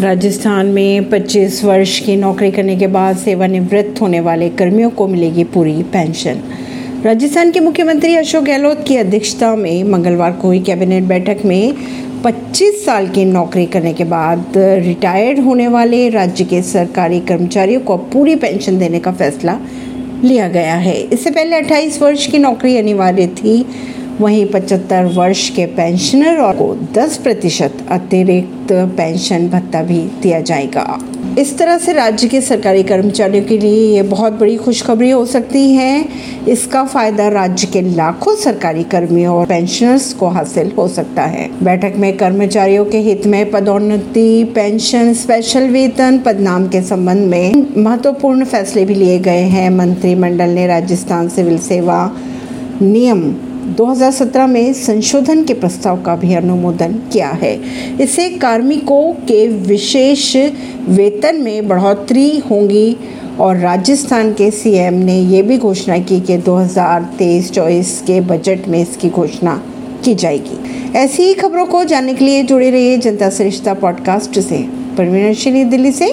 राजस्थान में 25 वर्ष की नौकरी करने के बाद सेवानिवृत्त होने वाले कर्मियों को मिलेगी पूरी पेंशन। राजस्थान के मुख्यमंत्री अशोक गहलोत की अध्यक्षता में मंगलवार को हुई कैबिनेट बैठक में 25 साल की नौकरी करने के बाद रिटायर्ड होने वाले राज्य के सरकारी कर्मचारियों को पूरी पेंशन देने का फैसला लिया गया है। इससे पहले 28 वर्ष की नौकरी अनिवार्य थी। वहीं 75 वर्ष के पेंशनर को 10 प्रतिशत अतिरिक्त पेंशन भत्ता भी दिया जाएगा। इस तरह से राज्य के सरकारी कर्मचारियों के लिए ये बहुत बड़ी खुशखबरी हो सकती है। इसका फ़ायदा राज्य के लाखों सरकारी कर्मियों और पेंशनर्स को हासिल हो सकता है। बैठक में कर्मचारियों के हित में पदोन्नति पेंशन स्पेशल वेतन पदनाम के संबंध में महत्वपूर्ण फैसले भी लिए गए हैं। मंत्रिमंडल ने राजस्थान सिविल सेवा नियम 2017 में संशोधन के प्रस्ताव का भी अनुमोदन किया है। इससे कार्मिकों के विशेष वेतन में बढ़ोतरी होगी और राजस्थान के सीएम ने ये भी घोषणा की कि 2023-24 के बजट में इसकी घोषणा की जाएगी। ऐसी ही खबरों को जानने के लिए जुड़े रहिए जनता सरिश्ता पॉडकास्ट से। परवीन दिल्ली से।